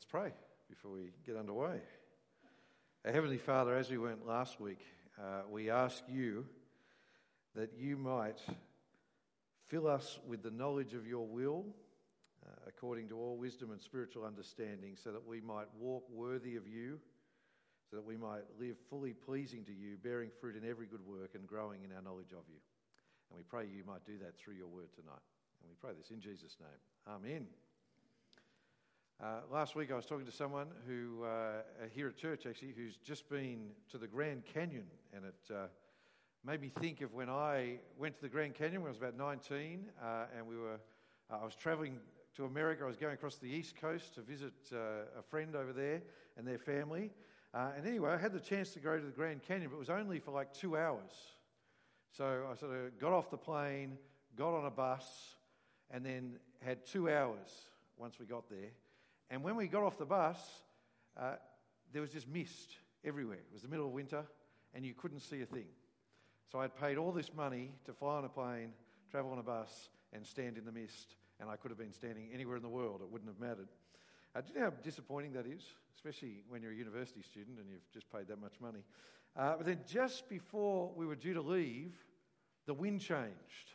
Let's pray before we get underway. Our Heavenly Father, as we went last week, uh, we ask you that you might fill us with the knowledge of your will, uh, according to all wisdom and spiritual understanding, so that we might walk worthy of you, so that we might live fully pleasing to you, bearing fruit in every good work and growing in our knowledge of you. And we pray you might do that through your word tonight. And we pray this in Jesus' name. Amen. Uh, last week I was talking to someone who, uh, here at church actually, who's just been to the Grand Canyon, and it uh, made me think of when I went to the Grand Canyon when I was about 19, uh, and we were, uh, I was traveling to America. I was going across the East Coast to visit uh, a friend over there and their family. and anyway, I had the chance to go to the Grand Canyon, but it was only for like two hours. So I sort of got off the plane, got on a bus, and then had two hours once we got there. And when we got off the bus, uh, there was just mist everywhere. It was the middle of winter, and you couldn't see a thing. So I'd paid all this money to fly on a plane, travel on a bus, and stand in the mist. And I could have been standing anywhere in the world, it wouldn't have mattered. Uh, do you know how disappointing that is? Especially when you're a university student and you've just paid that much money. Uh, but then just before we were due to leave, the wind changed.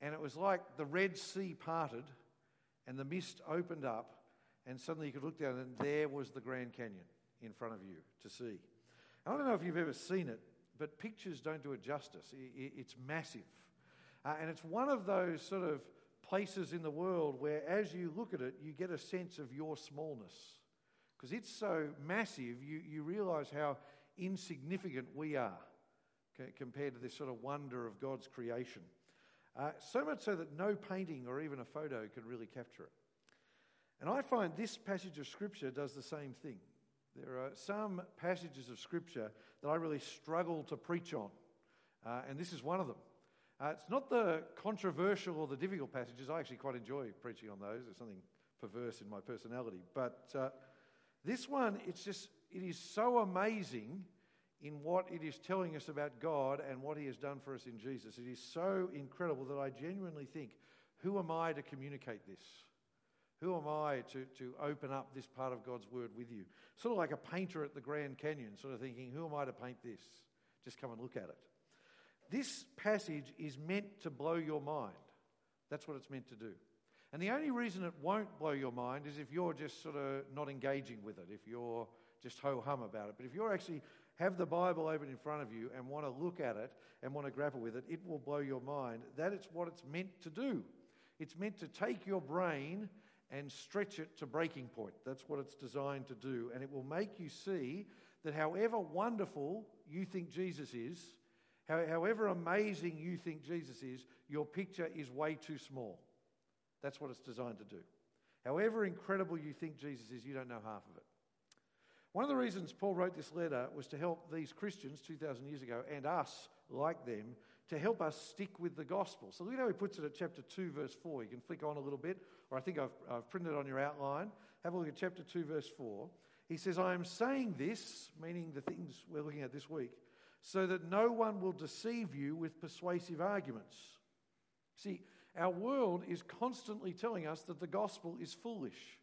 And it was like the Red Sea parted and the mist opened up and suddenly you could look down, and there was the Grand Canyon in front of you to see. I don't know if you've ever seen it, but pictures don't do it justice. It's massive. Uh, and it's one of those sort of places in the world where, as you look at it, you get a sense of your smallness. Because it's so massive, you, you realize how insignificant we are compared to this sort of wonder of God's creation. Uh, so much so that no painting or even a photo can really capture it. And I find this passage of Scripture does the same thing. There are some passages of Scripture that I really struggle to preach on, uh, and this is one of them. Uh, it's not the controversial or the difficult passages. I actually quite enjoy preaching on those. There's something perverse in my personality. But uh, this one, it's just, it is so amazing in what it is telling us about God and what He has done for us in Jesus. It is so incredible that I genuinely think, who am I to communicate this? Who am I to, to open up this part of God's word with you? Sort of like a painter at the Grand Canyon, sort of thinking, who am I to paint this? Just come and look at it. This passage is meant to blow your mind. That's what it's meant to do. And the only reason it won't blow your mind is if you're just sort of not engaging with it, if you're just ho hum about it. But if you're actually have the Bible open in front of you and want to look at it and want to grapple with it, it will blow your mind. That is what it's meant to do. It's meant to take your brain and stretch it to breaking point. That's what it's designed to do. And it will make you see that however wonderful you think Jesus is, however amazing you think Jesus is, your picture is way too small. That's what it's designed to do. However incredible you think Jesus is, you don't know half of it. One of the reasons Paul wrote this letter was to help these Christians 2,000 years ago and us like them to help us stick with the gospel. So look at how he puts it at chapter 2, verse 4. You can flick on a little bit, or I think I've, I've printed it on your outline. Have a look at chapter 2, verse 4. He says, I am saying this, meaning the things we're looking at this week, so that no one will deceive you with persuasive arguments. See, our world is constantly telling us that the gospel is foolish.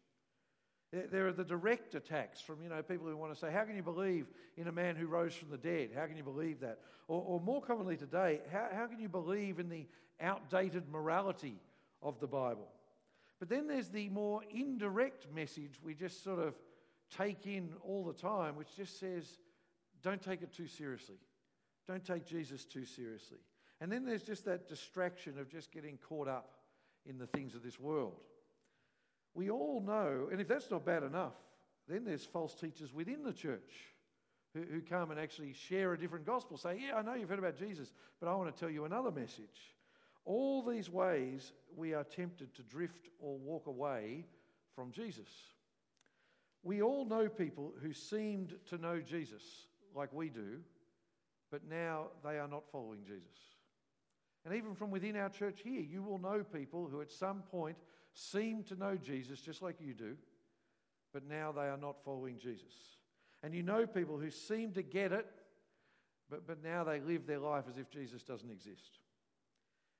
There are the direct attacks from you know people who want to say, "How can you believe in a man who rose from the dead? How can you believe that?" Or, or more commonly today, how, how can you believe in the outdated morality of the Bible? But then there's the more indirect message we just sort of take in all the time, which just says, "Don't take it too seriously. Don't take Jesus too seriously." And then there's just that distraction of just getting caught up in the things of this world. We all know, and if that's not bad enough, then there's false teachers within the church who, who come and actually share a different gospel. Say, Yeah, I know you've heard about Jesus, but I want to tell you another message. All these ways we are tempted to drift or walk away from Jesus. We all know people who seemed to know Jesus like we do, but now they are not following Jesus. And even from within our church here, you will know people who at some point seem to know Jesus just like you do, but now they are not following Jesus. And you know people who seem to get it, but, but now they live their life as if Jesus doesn't exist.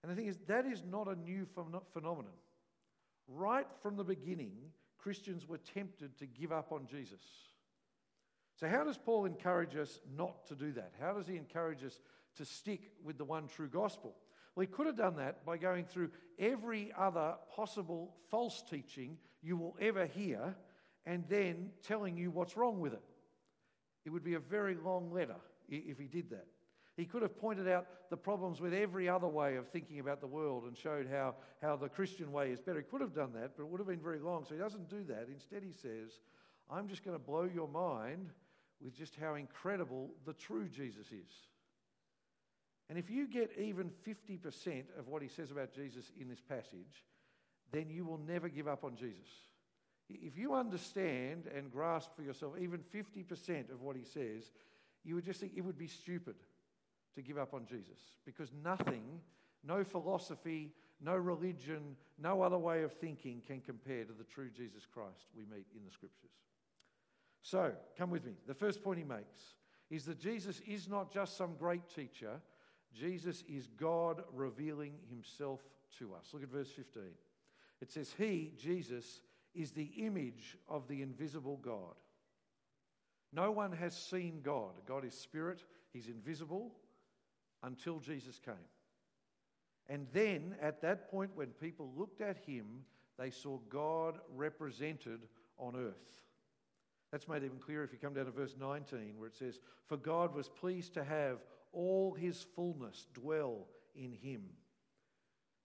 And the thing is, that is not a new phenomenon. Right from the beginning, Christians were tempted to give up on Jesus. So, how does Paul encourage us not to do that? How does he encourage us to stick with the one true gospel? Well, he could have done that by going through every other possible false teaching you will ever hear and then telling you what's wrong with it. It would be a very long letter if he did that. He could have pointed out the problems with every other way of thinking about the world and showed how, how the Christian way is better. He could have done that, but it would have been very long. So he doesn't do that. Instead, he says, I'm just going to blow your mind with just how incredible the true Jesus is. And if you get even 50% of what he says about Jesus in this passage, then you will never give up on Jesus. If you understand and grasp for yourself even 50% of what he says, you would just think it would be stupid to give up on Jesus because nothing, no philosophy, no religion, no other way of thinking can compare to the true Jesus Christ we meet in the scriptures. So, come with me. The first point he makes is that Jesus is not just some great teacher, Jesus is God revealing himself to us. Look at verse 15. It says, He, Jesus, is the image of the invisible God. No one has seen God. God is spirit, He's invisible until Jesus came. And then, at that point, when people looked at Him, they saw God represented on earth. That's made even clearer if you come down to verse 19, where it says, For God was pleased to have all his fullness dwell in him.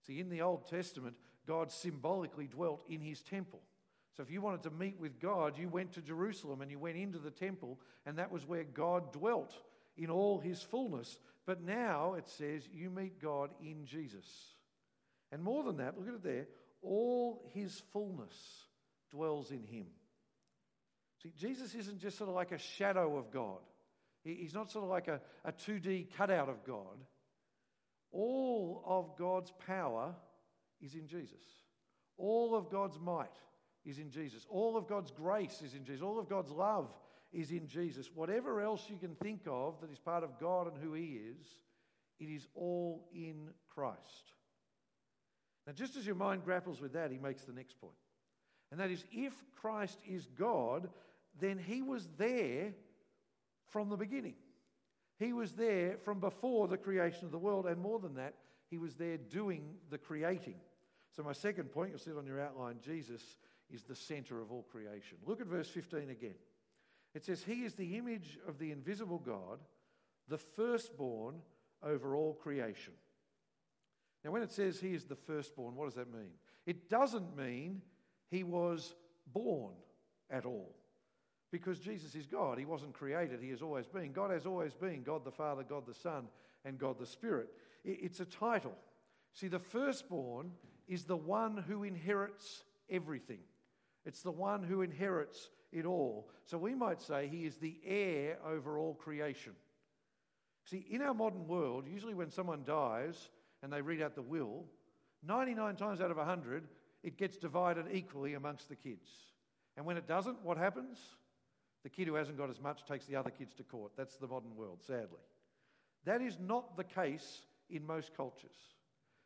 See, in the Old Testament, God symbolically dwelt in his temple. So if you wanted to meet with God, you went to Jerusalem and you went into the temple, and that was where God dwelt in all his fullness. But now it says you meet God in Jesus. And more than that, look at it there all his fullness dwells in him. See, Jesus isn't just sort of like a shadow of God, he's not sort of like a, a 2D cutout of God. All of God's power is in Jesus, all of God's might is in Jesus, all of God's grace is in Jesus, all of God's love is in Jesus. Whatever else you can think of that is part of God and who He is, it is all in Christ. Now, just as your mind grapples with that, he makes the next point. And that is if Christ is God, then he was there from the beginning. He was there from before the creation of the world, and more than that, he was there doing the creating. So, my second point, you'll see it on your outline Jesus is the center of all creation. Look at verse 15 again. It says, He is the image of the invisible God, the firstborn over all creation. Now, when it says He is the firstborn, what does that mean? It doesn't mean He was born at all. Because Jesus is God. He wasn't created, He has always been. God has always been God the Father, God the Son, and God the Spirit. It's a title. See, the firstborn is the one who inherits everything, it's the one who inherits it all. So we might say He is the heir over all creation. See, in our modern world, usually when someone dies and they read out the will, 99 times out of 100, it gets divided equally amongst the kids. And when it doesn't, what happens? The kid who hasn't got as much takes the other kids to court. That's the modern world, sadly. That is not the case in most cultures.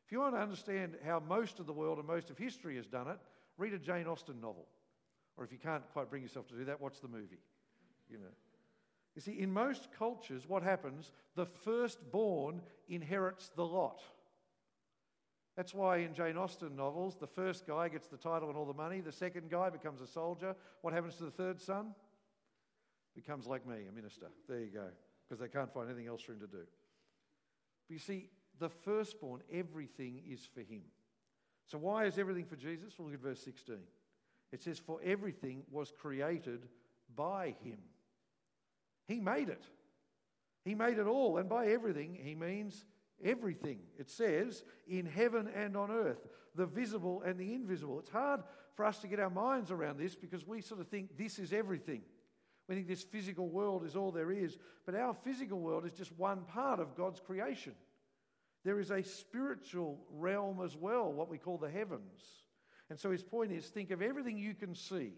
If you want to understand how most of the world and most of history has done it, read a Jane Austen novel. Or if you can't quite bring yourself to do that, watch the movie. You know. You see, in most cultures, what happens? The firstborn inherits the lot. That's why in Jane Austen novels, the first guy gets the title and all the money, the second guy becomes a soldier. What happens to the third son? Becomes like me, a minister. There you go, because they can't find anything else for him to do. But you see, the firstborn, everything is for him. So, why is everything for Jesus? Well, look at verse 16. It says, For everything was created by him. He made it. He made it all. And by everything, he means everything. It says, in heaven and on earth, the visible and the invisible. It's hard for us to get our minds around this because we sort of think this is everything. We think this physical world is all there is, but our physical world is just one part of God's creation. There is a spiritual realm as well, what we call the heavens. And so his point is think of everything you can see.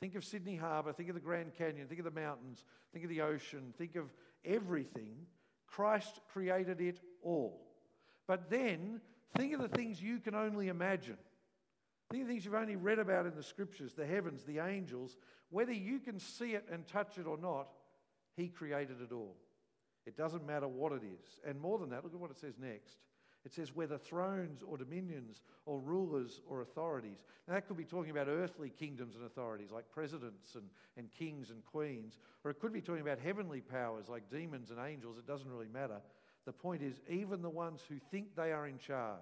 Think of Sydney Harbour, think of the Grand Canyon, think of the mountains, think of the ocean, think of everything. Christ created it all. But then think of the things you can only imagine. Think of things you've only read about in the scriptures, the heavens, the angels. Whether you can see it and touch it or not, He created it all. It doesn't matter what it is. And more than that, look at what it says next. It says whether thrones or dominions or rulers or authorities. Now, that could be talking about earthly kingdoms and authorities like presidents and, and kings and queens, or it could be talking about heavenly powers like demons and angels. It doesn't really matter. The point is, even the ones who think they are in charge,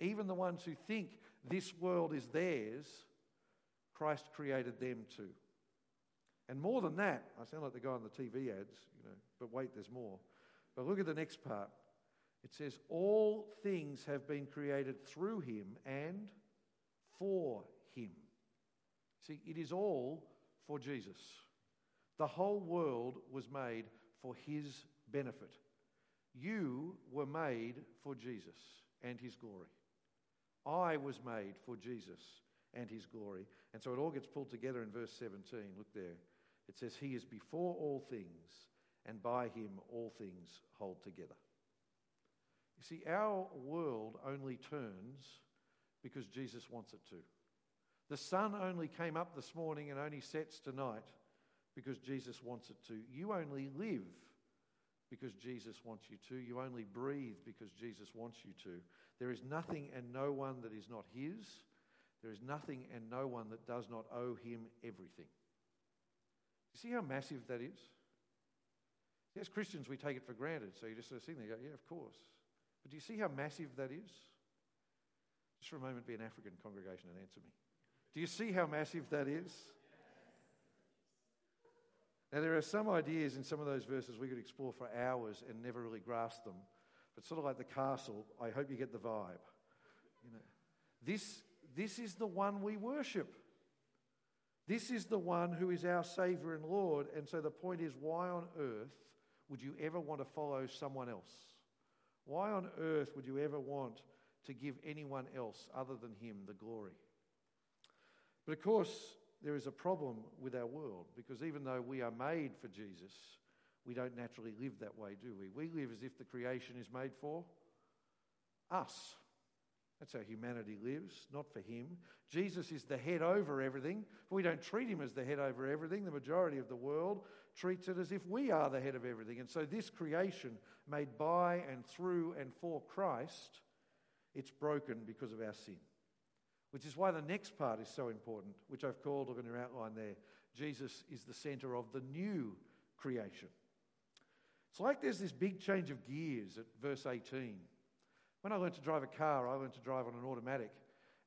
even the ones who think this world is theirs, Christ created them too. And more than that, I sound like the guy on the TV ads, you know, but wait, there's more. But look at the next part. It says, All things have been created through him and for him. See, it is all for Jesus. The whole world was made for his benefit. You were made for Jesus and his glory. I was made for Jesus and his glory. And so it all gets pulled together in verse 17. Look there. It says, He is before all things, and by him all things hold together. You see, our world only turns because Jesus wants it to. The sun only came up this morning and only sets tonight because Jesus wants it to. You only live because Jesus wants you to. You only breathe because Jesus wants you to. There is nothing and no one that is not His. There is nothing and no one that does not owe Him everything. You see how massive that is? As Christians, we take it for granted. So you just sort of sit there go, yeah, of course. But do you see how massive that is? Just for a moment, be an African congregation and answer me. Do you see how massive that is? Now, there are some ideas in some of those verses we could explore for hours and never really grasp them. But sort of like the castle, I hope you get the vibe. You know, this, this is the one we worship. This is the one who is our Savior and Lord. And so the point is, why on earth would you ever want to follow someone else? Why on earth would you ever want to give anyone else other than Him the glory? But of course, there is a problem with our world because even though we are made for Jesus, we don't naturally live that way, do we? We live as if the creation is made for us. That's how humanity lives, not for him. Jesus is the head over everything, but we don't treat him as the head over everything. The majority of the world treats it as if we are the head of everything. And so, this creation made by and through and for Christ, it's broken because of our sin. Which is why the next part is so important, which I've called, look in your outline there. Jesus is the center of the new creation. It's like there's this big change of gears at verse 18. When I learned to drive a car, I learned to drive on an automatic.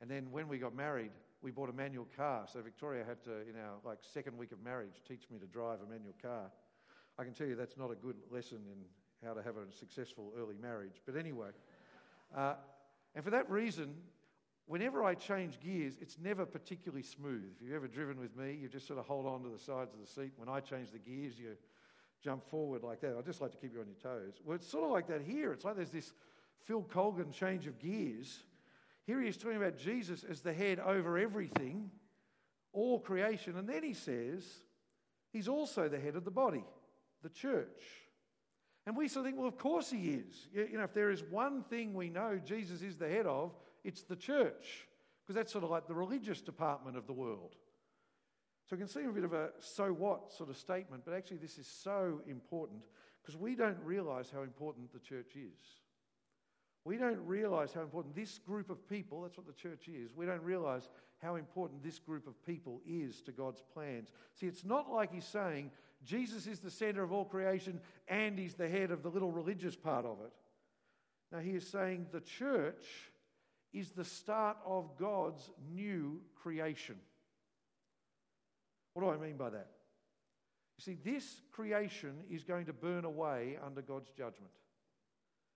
And then when we got married, we bought a manual car. So Victoria had to, in our like second week of marriage, teach me to drive a manual car. I can tell you that's not a good lesson in how to have a successful early marriage. But anyway, uh, and for that reason, whenever I change gears, it's never particularly smooth. If you've ever driven with me, you just sort of hold on to the sides of the seat. When I change the gears, you jump forward like that. I just like to keep you on your toes. Well, it's sort of like that here. It's like there's this Phil Colgan change of gears. Here he is talking about Jesus as the head over everything, all creation. And then he says he's also the head of the body, the church. And we sort of think, well, of course he is. You know, if there is one thing we know Jesus is the head of, it's the church, because that's sort of like the religious department of the world. So it can seem a bit of a so what sort of statement, but actually, this is so important because we don't realize how important the church is. We don't realize how important this group of people, that's what the church is, we don't realize how important this group of people is to God's plans. See, it's not like he's saying Jesus is the center of all creation and he's the head of the little religious part of it. Now, he is saying the church is the start of God's new creation. What do I mean by that? You see, this creation is going to burn away under God's judgment.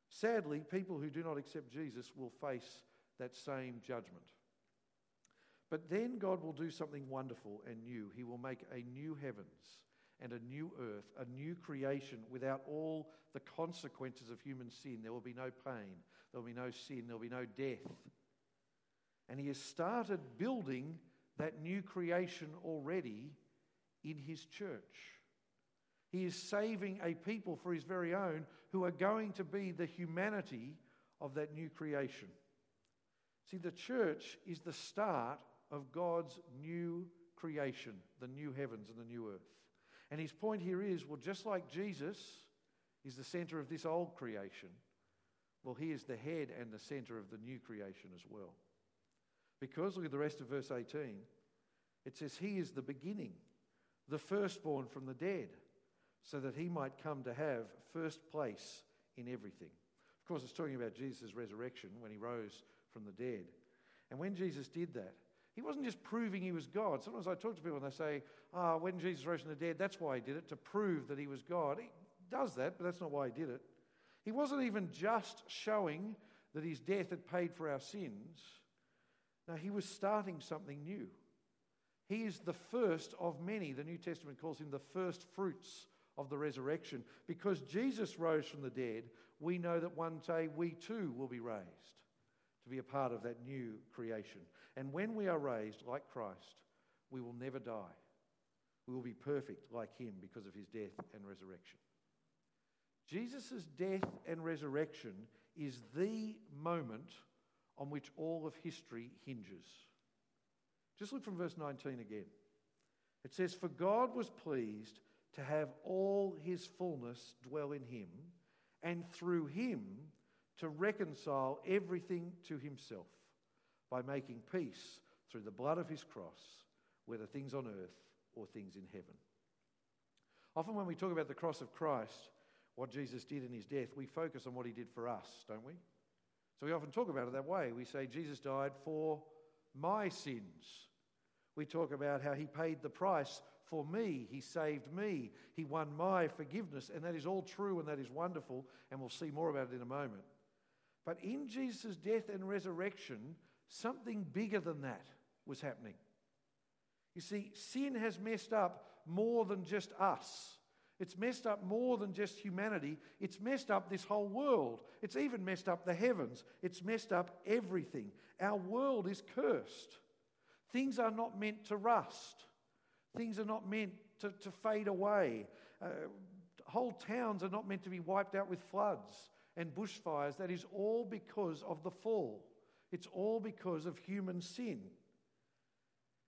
Sadly, people who do not accept Jesus will face that same judgment. But then God will do something wonderful and new. He will make a new heavens and a new earth, a new creation without all the consequences of human sin. There will be no pain, there will be no sin, there will be no death. And He has started building that new creation already in His church. He is saving a people for His very own who are going to be the humanity of that new creation. See, the church is the start of God's new creation, the new heavens and the new earth. And his point here is well, just like Jesus is the center of this old creation, well, he is the head and the center of the new creation as well. Because, look at the rest of verse 18, it says, He is the beginning, the firstborn from the dead, so that he might come to have first place in everything. Of course, it's talking about Jesus' resurrection when he rose from the dead. And when Jesus did that, he wasn't just proving he was God. Sometimes I talk to people and they say, ah, oh, when Jesus rose from the dead, that's why he did it, to prove that he was God. He does that, but that's not why he did it. He wasn't even just showing that his death had paid for our sins. No, he was starting something new. He is the first of many. The New Testament calls him the first fruits of the resurrection. Because Jesus rose from the dead, we know that one day we too will be raised to be a part of that new creation. And when we are raised like Christ, we will never die. We will be perfect like him because of his death and resurrection. Jesus' death and resurrection is the moment on which all of history hinges. Just look from verse 19 again. It says, For God was pleased to have all his fullness dwell in him, and through him to reconcile everything to himself by making peace through the blood of his cross, whether things on earth or things in heaven. Often, when we talk about the cross of Christ, what Jesus did in his death, we focus on what he did for us, don't we? So we often talk about it that way. We say, Jesus died for my sins. We talk about how he paid the price for me. He saved me. He won my forgiveness. And that is all true and that is wonderful. And we'll see more about it in a moment. But in Jesus' death and resurrection, something bigger than that was happening. You see, sin has messed up more than just us. It's messed up more than just humanity. It's messed up this whole world. It's even messed up the heavens. It's messed up everything. Our world is cursed. Things are not meant to rust, things are not meant to, to fade away. Uh, whole towns are not meant to be wiped out with floods and bushfires. That is all because of the fall. It's all because of human sin.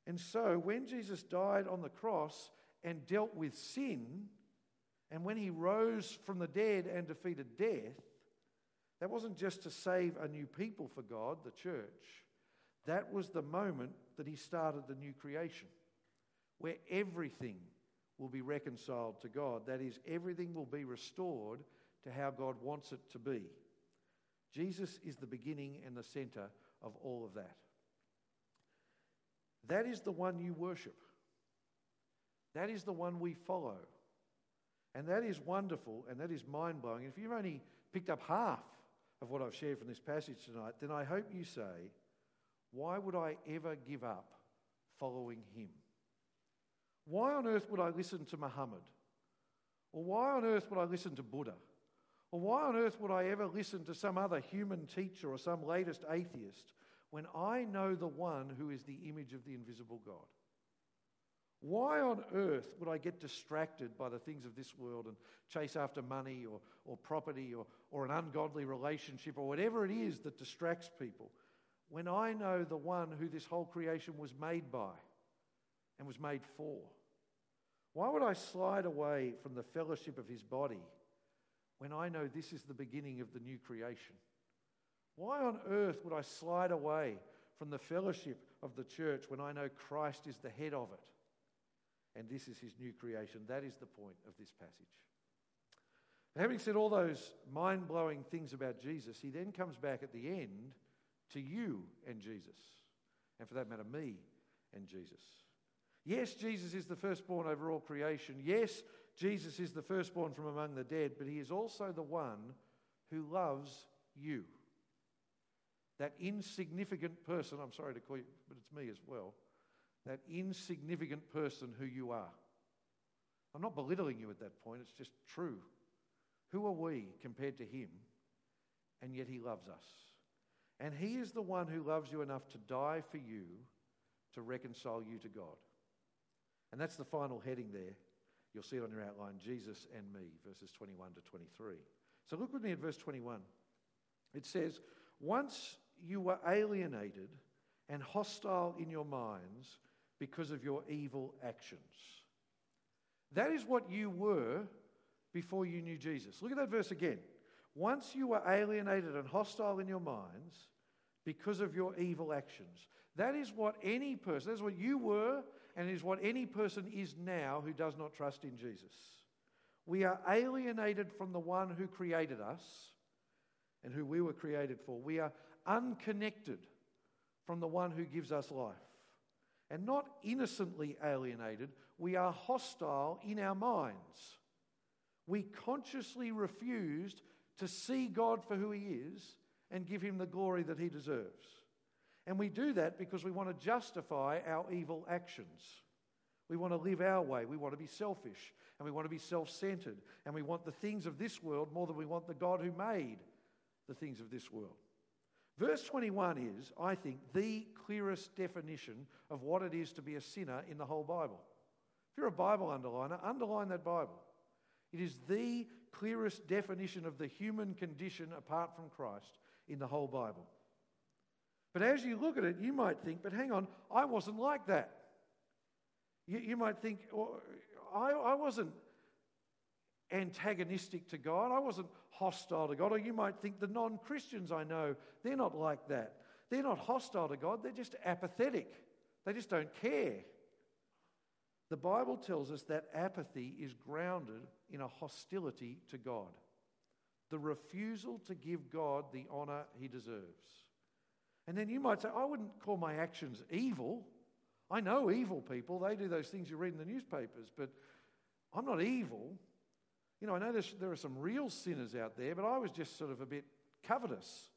And so, when Jesus died on the cross and dealt with sin, and when he rose from the dead and defeated death, that wasn't just to save a new people for God, the church. That was the moment that he started the new creation, where everything will be reconciled to God. That is, everything will be restored to how God wants it to be. Jesus is the beginning and the center of all of that. That is the one you worship. That is the one we follow. And that is wonderful and that is mind blowing. If you've only picked up half of what I've shared from this passage tonight, then I hope you say, Why would I ever give up following him? Why on earth would I listen to Muhammad? Or why on earth would I listen to Buddha? Or why on earth would I ever listen to some other human teacher or some latest atheist when I know the one who is the image of the invisible God? Why on earth would I get distracted by the things of this world and chase after money or, or property or, or an ungodly relationship or whatever it is that distracts people when I know the one who this whole creation was made by and was made for? Why would I slide away from the fellowship of his body when I know this is the beginning of the new creation? Why on earth would I slide away from the fellowship of the church when I know Christ is the head of it? And this is his new creation. That is the point of this passage. Having said all those mind blowing things about Jesus, he then comes back at the end to you and Jesus, and for that matter, me and Jesus. Yes, Jesus is the firstborn over all creation. Yes, Jesus is the firstborn from among the dead, but he is also the one who loves you. That insignificant person, I'm sorry to call you, but it's me as well that insignificant person who you are. I'm not belittling you at that point, it's just true. Who are we compared to him? And yet he loves us. And he is the one who loves you enough to die for you to reconcile you to God. And that's the final heading there. You'll see it on your outline Jesus and me, verses 21 to 23. So look with me at verse 21. It says, Once you were alienated and hostile in your minds because of your evil actions. That is what you were before you knew Jesus. Look at that verse again. Once you were alienated and hostile in your minds because of your evil actions. That is what any person, that's what you were, and is what any person is now who does not trust in Jesus. We are alienated from the one who created us and who we were created for. We are unconnected from the one who gives us life. And not innocently alienated, we are hostile in our minds. We consciously refused to see God for who He is and give Him the glory that He deserves. And we do that because we want to justify our evil actions. We want to live our way. We want to be selfish and we want to be self centered. And we want the things of this world more than we want the God who made the things of this world. Verse 21 is, I think, the clearest definition of what it is to be a sinner in the whole Bible. If you're a Bible underliner, underline that Bible. It is the clearest definition of the human condition apart from Christ in the whole Bible. But as you look at it, you might think, but hang on, I wasn't like that. You, you might think, well, I, I wasn't antagonistic to God. I wasn't hostile to God. Or you might think the non Christians I know, they're not like that. They're not hostile to God, they're just apathetic. They just don't care. The Bible tells us that apathy is grounded in a hostility to God, the refusal to give God the honour he deserves. And then you might say, I wouldn't call my actions evil. I know evil people, they do those things you read in the newspapers, but I'm not evil. You know, I know there are some real sinners out there, but I was just sort of a bit covetous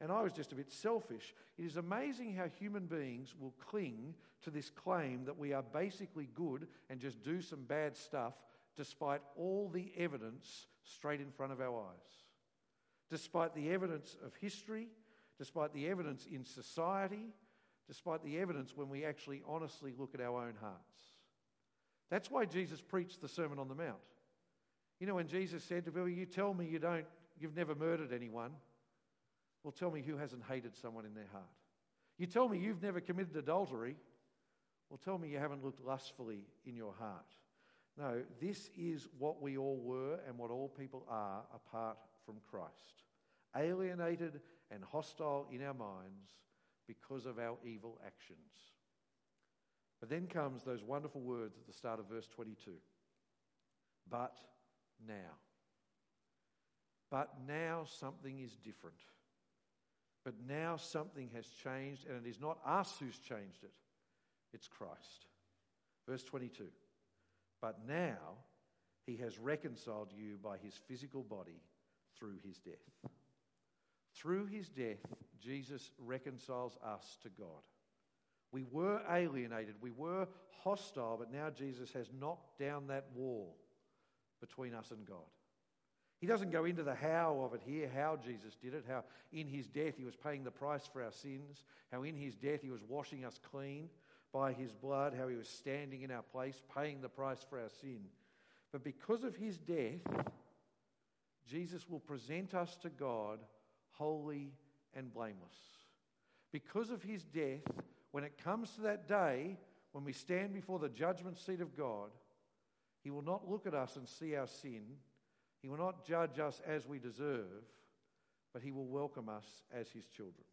and I was just a bit selfish. It is amazing how human beings will cling to this claim that we are basically good and just do some bad stuff despite all the evidence straight in front of our eyes. Despite the evidence of history, despite the evidence in society, despite the evidence when we actually honestly look at our own hearts. That's why Jesus preached the Sermon on the Mount. You know, when Jesus said to people, You tell me you don't, you've never murdered anyone. Well, tell me who hasn't hated someone in their heart. You tell me you've never committed adultery. Well, tell me you haven't looked lustfully in your heart. No, this is what we all were and what all people are apart from Christ. Alienated and hostile in our minds because of our evil actions. But then comes those wonderful words at the start of verse 22. But now. But now something is different. But now something has changed, and it is not us who's changed it, it's Christ. Verse 22 But now he has reconciled you by his physical body through his death. Through his death, Jesus reconciles us to God. We were alienated, we were hostile, but now Jesus has knocked down that wall between us and God. He doesn't go into the how of it here, how Jesus did it, how in his death he was paying the price for our sins, how in his death he was washing us clean by his blood, how he was standing in our place, paying the price for our sin. But because of his death, Jesus will present us to God holy and blameless. Because of his death, when it comes to that day, when we stand before the judgment seat of God, he will not look at us and see our sin. He will not judge us as we deserve, but He will welcome us as His children.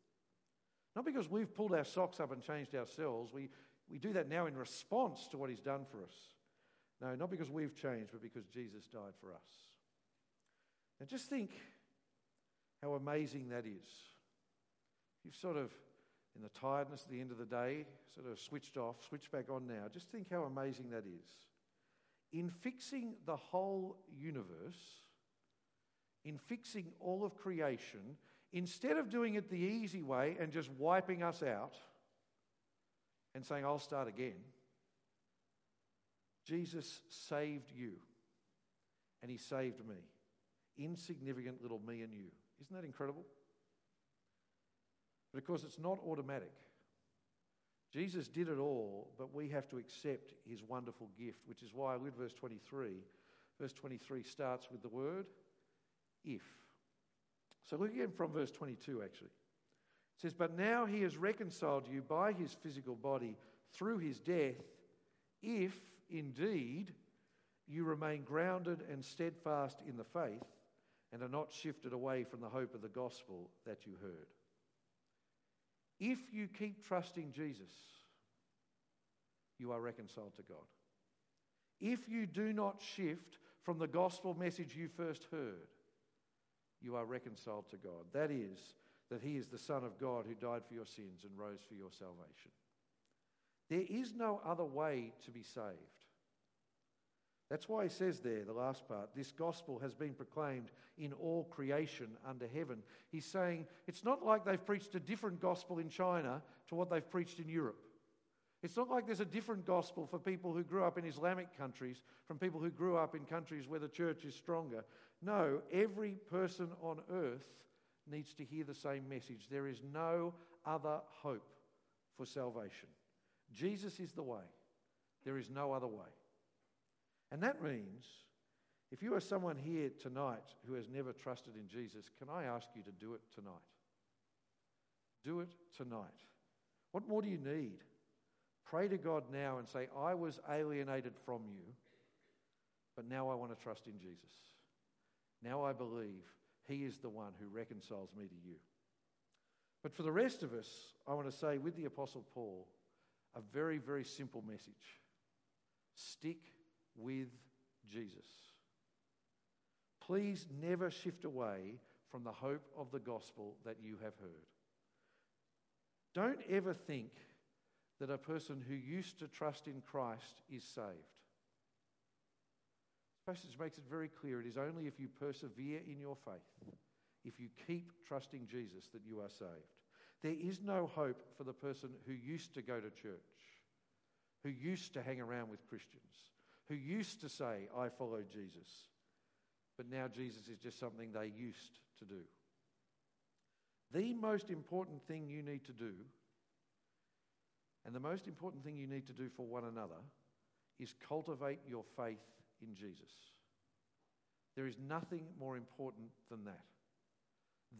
Not because we've pulled our socks up and changed ourselves. We, we do that now in response to what He's done for us. No, not because we've changed, but because Jesus died for us. Now just think how amazing that is. You've sort of, in the tiredness at the end of the day, sort of switched off, switched back on now. Just think how amazing that is in fixing the whole universe, in fixing all of creation, instead of doing it the easy way and just wiping us out and saying, I'll start again, Jesus saved you and he saved me. Insignificant little me and you. Isn't that incredible? But of course, it's not automatic. Jesus did it all, but we have to accept his wonderful gift, which is why I read verse 23. Verse 23 starts with the word if. So look again from verse 22, actually. It says, But now he has reconciled you by his physical body through his death, if indeed you remain grounded and steadfast in the faith and are not shifted away from the hope of the gospel that you heard. If you keep trusting Jesus, you are reconciled to God. If you do not shift from the gospel message you first heard, you are reconciled to God. That is, that He is the Son of God who died for your sins and rose for your salvation. There is no other way to be saved. That's why he says there, the last part, this gospel has been proclaimed in all creation under heaven. He's saying it's not like they've preached a different gospel in China to what they've preached in Europe. It's not like there's a different gospel for people who grew up in Islamic countries from people who grew up in countries where the church is stronger. No, every person on earth needs to hear the same message. There is no other hope for salvation. Jesus is the way, there is no other way. And that means if you are someone here tonight who has never trusted in Jesus, can I ask you to do it tonight? Do it tonight. What more do you need? Pray to God now and say, I was alienated from you, but now I want to trust in Jesus. Now I believe He is the one who reconciles me to you. But for the rest of us, I want to say with the Apostle Paul a very, very simple message stick with Jesus. Please never shift away from the hope of the gospel that you have heard. Don't ever think that a person who used to trust in Christ is saved. This passage makes it very clear it is only if you persevere in your faith, if you keep trusting Jesus, that you are saved. There is no hope for the person who used to go to church, who used to hang around with Christians, who used to say, I follow Jesus, but now Jesus is just something they used to do. The most important thing you need to do, and the most important thing you need to do for one another, is cultivate your faith in Jesus. There is nothing more important than that.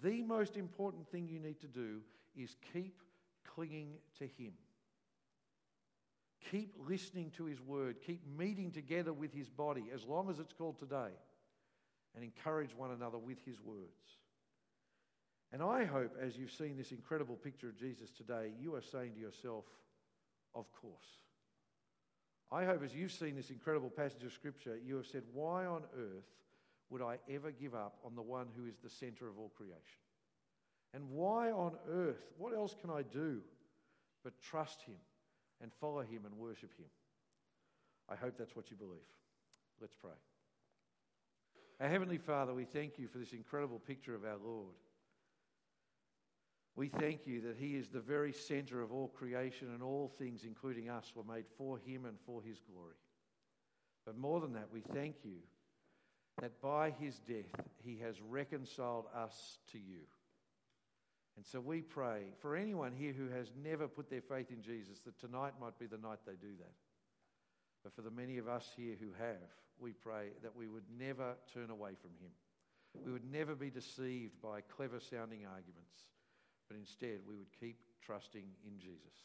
The most important thing you need to do is keep clinging to Him. Keep listening to His word. Keep meeting together with His body as long as it's called today. And encourage one another with His words. And I hope, as you've seen this incredible picture of Jesus today, you are saying to yourself, Of course. I hope, as you've seen this incredible passage of Scripture, you have said, Why on earth would I ever give up on the one who is the center of all creation? And why on earth, what else can I do but trust Him and follow Him and worship Him? I hope that's what you believe. Let's pray. Our Heavenly Father, we thank you for this incredible picture of our Lord. We thank you that He is the very center of all creation and all things, including us, were made for Him and for His glory. But more than that, we thank you that by His death He has reconciled us to you. And so we pray for anyone here who has never put their faith in Jesus that tonight might be the night they do that. But for the many of us here who have, we pray that we would never turn away from Him. We would never be deceived by clever sounding arguments, but instead we would keep trusting in Jesus.